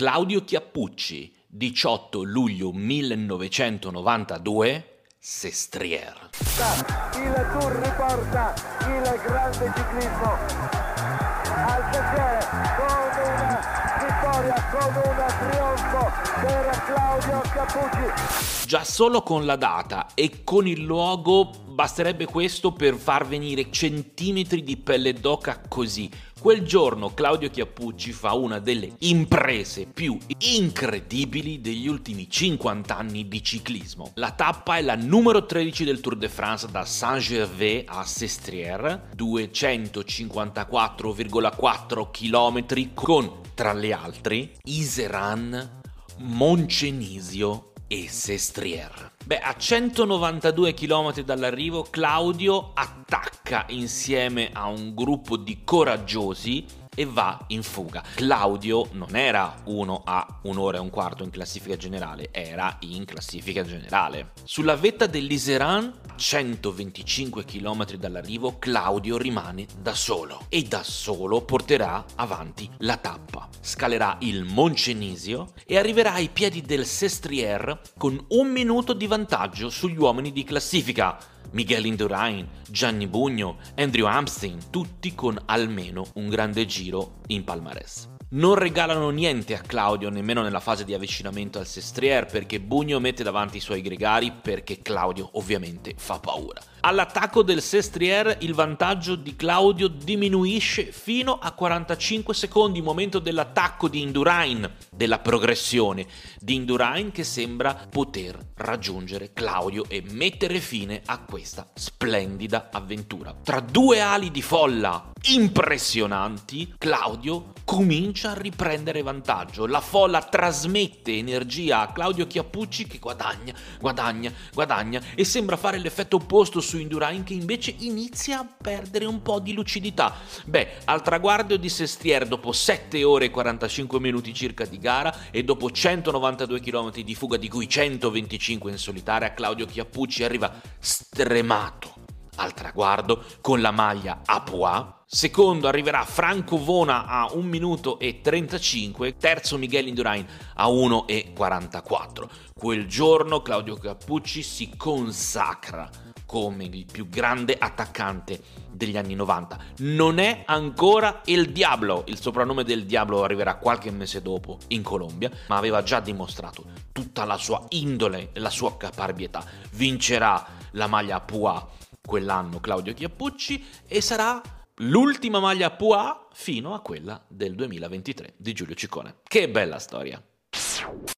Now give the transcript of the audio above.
Claudio Chiappucci, 18 luglio 1992, Sestriere. Il Tour riporta il grande ciclismo Claudio Chiappucci. Già solo con la data e con il luogo basterebbe questo per far venire centimetri di pelle d'oca così. Quel giorno Claudio Chiappucci fa una delle imprese più incredibili degli ultimi 50 anni di ciclismo. La tappa è la numero 13 del Tour de France da Saint-Gervais a Sestriere, 254,4 km con, tra le altre, Iseran, Moncenisio e Sestriere. Beh, a 192 km dall'arrivo Claudio attacca insieme a un gruppo di coraggiosi e va in fuga. Claudio non era uno a un'ora e un quarto in classifica generale, era in classifica generale. Sulla vetta dell'Iseran, 125 km dall'arrivo, Claudio rimane da solo e da solo porterà avanti la tappa. Scalerà il Moncenisio e arriverà ai piedi del Sestriere con un minuto di vantaggio sugli uomini di classifica. Miguel Indurain, Gianni Bugno, Andrew Amstein, tutti con almeno un grande giro in palmarès. Non regalano niente a Claudio nemmeno nella fase di avvicinamento al Sestriere perché Bugno mette davanti i suoi gregari perché Claudio ovviamente fa paura. All'attacco del Sestriere il vantaggio di Claudio diminuisce fino a 45 secondi, momento dell'attacco di Indurain, della progressione di Indurain che sembra poter raggiungere Claudio e mettere fine a questa splendida avventura. Tra due ali di folla impressionanti, Claudio comincia a riprendere vantaggio. La folla trasmette energia a Claudio Chiappucci che guadagna, guadagna, guadagna e sembra fare l'effetto opposto su Indurain che invece inizia a perdere un po' di lucidità. Beh, al traguardo di Sestier dopo 7 ore e 45 minuti circa di gara e dopo 192 km di fuga di cui 125 in solitaria, Claudio Chiappucci arriva stremato al traguardo con la maglia a pois. Secondo arriverà Franco Vona a 1 minuto e 35, terzo Miguel Indurain a 1 e 44. Quel giorno Claudio Cappucci si consacra come il più grande attaccante degli anni 90. Non è ancora il Diablo, il soprannome del Diablo arriverà qualche mese dopo in Colombia, ma aveva già dimostrato tutta la sua indole e la sua caparbietà. Vincerà la maglia Pua quell'anno Claudio Chiappucci e sarà l'ultima maglia Pua fino a quella del 2023 di Giulio Ciccone. Che bella storia!